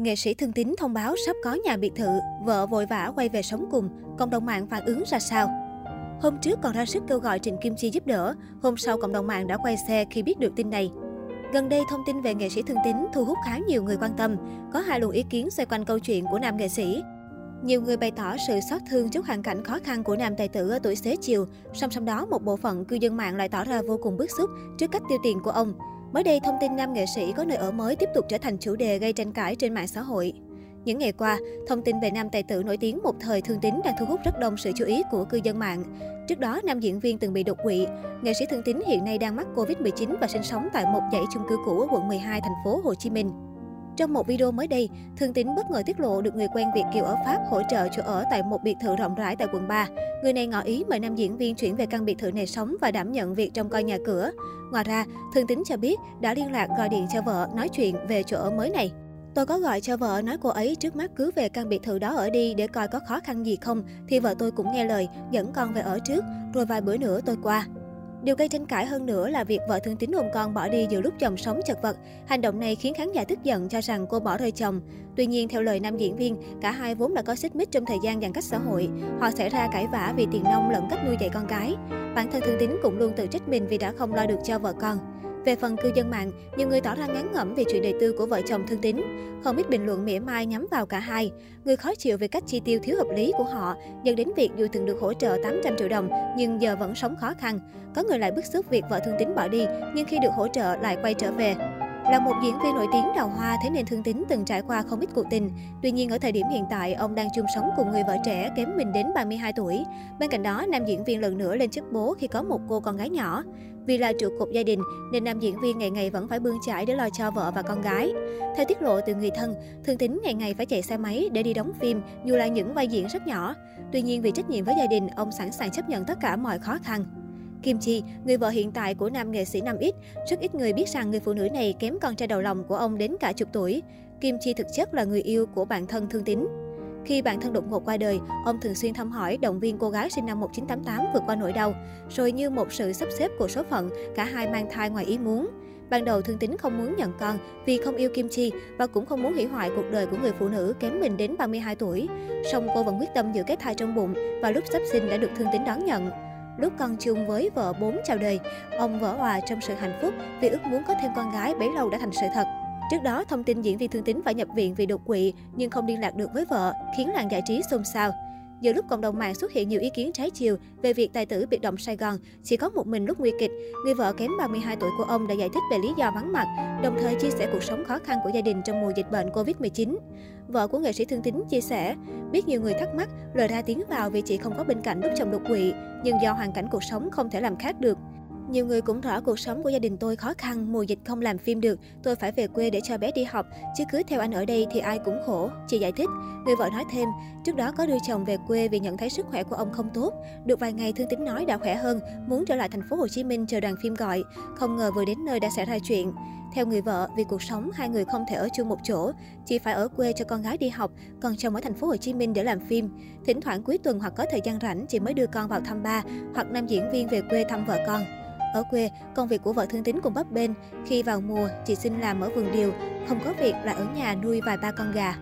Nghệ sĩ Thương Tín thông báo sắp có nhà biệt thự, vợ vội vã quay về sống cùng, cộng đồng mạng phản ứng ra sao? Hôm trước còn ra sức kêu gọi Trịnh Kim Chi giúp đỡ, hôm sau cộng đồng mạng đã quay xe khi biết được tin này. Gần đây, thông tin về nghệ sĩ Thương Tín thu hút khá nhiều người quan tâm. Có hai luồng ý kiến xoay quanh câu chuyện của nam nghệ sĩ. Nhiều người bày tỏ sự xót thương trước hoàn cảnh khó khăn của nam tài tử ở tuổi xế chiều. Song song đó, một bộ phận cư dân mạng lại tỏ ra vô cùng bức xúc trước cách tiêu tiền của ông. Mới đây, thông tin nam nghệ sĩ có nơi ở mới tiếp tục trở thành chủ đề gây tranh cãi trên mạng xã hội. Những ngày qua, thông tin về nam tài tử nổi tiếng một thời thương tín đang thu hút rất đông sự chú ý của cư dân mạng. Trước đó, nam diễn viên từng bị đột quỵ. Nghệ sĩ thương tín hiện nay đang mắc Covid-19 và sinh sống tại một dãy chung cư cũ ở quận 12, thành phố Hồ Chí Minh. Trong một video mới đây, thường Tín bất ngờ tiết lộ được người quen Việt Kiều ở Pháp hỗ trợ chỗ ở tại một biệt thự rộng rãi tại quận 3. Người này ngỏ ý mời nam diễn viên chuyển về căn biệt thự này sống và đảm nhận việc trông coi nhà cửa. Ngoài ra, thường Tín cho biết đã liên lạc gọi điện cho vợ nói chuyện về chỗ ở mới này. Tôi có gọi cho vợ nói cô ấy trước mắt cứ về căn biệt thự đó ở đi để coi có khó khăn gì không, thì vợ tôi cũng nghe lời, dẫn con về ở trước, rồi vài bữa nữa tôi qua. Điều gây tranh cãi hơn nữa là việc vợ thương tín ôm con bỏ đi giữa lúc chồng sống chật vật. Hành động này khiến khán giả tức giận cho rằng cô bỏ rơi chồng. Tuy nhiên, theo lời nam diễn viên, cả hai vốn đã có xích mích trong thời gian giãn cách xã hội. Họ xảy ra cãi vã vì tiền nông lẫn cách nuôi dạy con cái. Bản thân thương tín cũng luôn tự trách mình vì đã không lo được cho vợ con. Về phần cư dân mạng, nhiều người tỏ ra ngán ngẩm về chuyện đời tư của vợ chồng thương tín. Không ít bình luận mỉa mai nhắm vào cả hai. Người khó chịu về cách chi tiêu thiếu hợp lý của họ, dẫn đến việc dù từng được hỗ trợ 800 triệu đồng nhưng giờ vẫn sống khó khăn. Có người lại bức xúc việc vợ thương tín bỏ đi nhưng khi được hỗ trợ lại quay trở về. Là một diễn viên nổi tiếng đào hoa, thế nên Thương Tín từng trải qua không ít cuộc tình. Tuy nhiên ở thời điểm hiện tại, ông đang chung sống cùng người vợ trẻ kém mình đến 32 tuổi. Bên cạnh đó, nam diễn viên lần nữa lên chức bố khi có một cô con gái nhỏ. Vì là trụ cột gia đình nên nam diễn viên ngày ngày vẫn phải bươn chải để lo cho vợ và con gái. Theo tiết lộ từ người thân, Thương Tín ngày ngày phải chạy xe máy để đi đóng phim dù là những vai diễn rất nhỏ. Tuy nhiên vì trách nhiệm với gia đình, ông sẵn sàng chấp nhận tất cả mọi khó khăn. Kim Chi, người vợ hiện tại của nam nghệ sĩ Nam X, rất ít người biết rằng người phụ nữ này kém con trai đầu lòng của ông đến cả chục tuổi. Kim Chi thực chất là người yêu của bạn thân Thương Tín. Khi bạn thân đột ngột qua đời, ông thường xuyên thăm hỏi, động viên cô gái sinh năm 1988 vượt qua nỗi đau. Rồi như một sự sắp xếp của số phận, cả hai mang thai ngoài ý muốn. Ban đầu Thương Tín không muốn nhận con vì không yêu Kim Chi và cũng không muốn hủy hoại cuộc đời của người phụ nữ kém mình đến 32 tuổi. Song cô vẫn quyết tâm giữ cái thai trong bụng và lúc sắp sinh đã được Thương Tín đón nhận. Lúc con chung với vợ bốn chào đời, ông vỡ hòa trong sự hạnh phúc vì ước muốn có thêm con gái bấy lâu đã thành sự thật. Trước đó, thông tin diễn viên Thương Tín phải nhập viện vì đột quỵ nhưng không liên lạc được với vợ, khiến làng giải trí xôn xao. Giữa lúc cộng đồng mạng xuất hiện nhiều ý kiến trái chiều về việc tài tử biệt động Sài Gòn chỉ có một mình lúc nguy kịch, người vợ kém 32 tuổi của ông đã giải thích về lý do vắng mặt, đồng thời chia sẻ cuộc sống khó khăn của gia đình trong mùa dịch bệnh Covid-19. Vợ của nghệ sĩ Thương Tín chia sẻ, biết nhiều người thắc mắc, lời ra tiếng vào vì chị không có bên cạnh lúc chồng đột quỵ, nhưng do hoàn cảnh cuộc sống không thể làm khác được. Nhiều người cũng rõ cuộc sống của gia đình tôi khó khăn, mùa dịch không làm phim được, tôi phải về quê để cho bé đi học, chứ cứ theo anh ở đây thì ai cũng khổ, chị giải thích. Người vợ nói thêm, trước đó có đưa chồng về quê vì nhận thấy sức khỏe của ông không tốt. Được vài ngày Thương tính nói đã khỏe hơn, muốn trở lại thành phố Hồ Chí Minh chờ đoàn phim gọi, không ngờ vừa đến nơi đã xảy ra chuyện. Theo người vợ, vì cuộc sống hai người không thể ở chung một chỗ, chị phải ở quê cho con gái đi học, còn chồng ở thành phố Hồ Chí Minh để làm phim. Thỉnh thoảng cuối tuần hoặc có thời gian rảnh chị mới đưa con vào thăm ba, hoặc nam diễn viên về quê thăm vợ con. Ở quê, công việc của vợ thương tín cũng bấp bênh. Khi vào mùa, chị xin làm ở vườn điều, không có việc lại ở nhà nuôi vài ba con gà.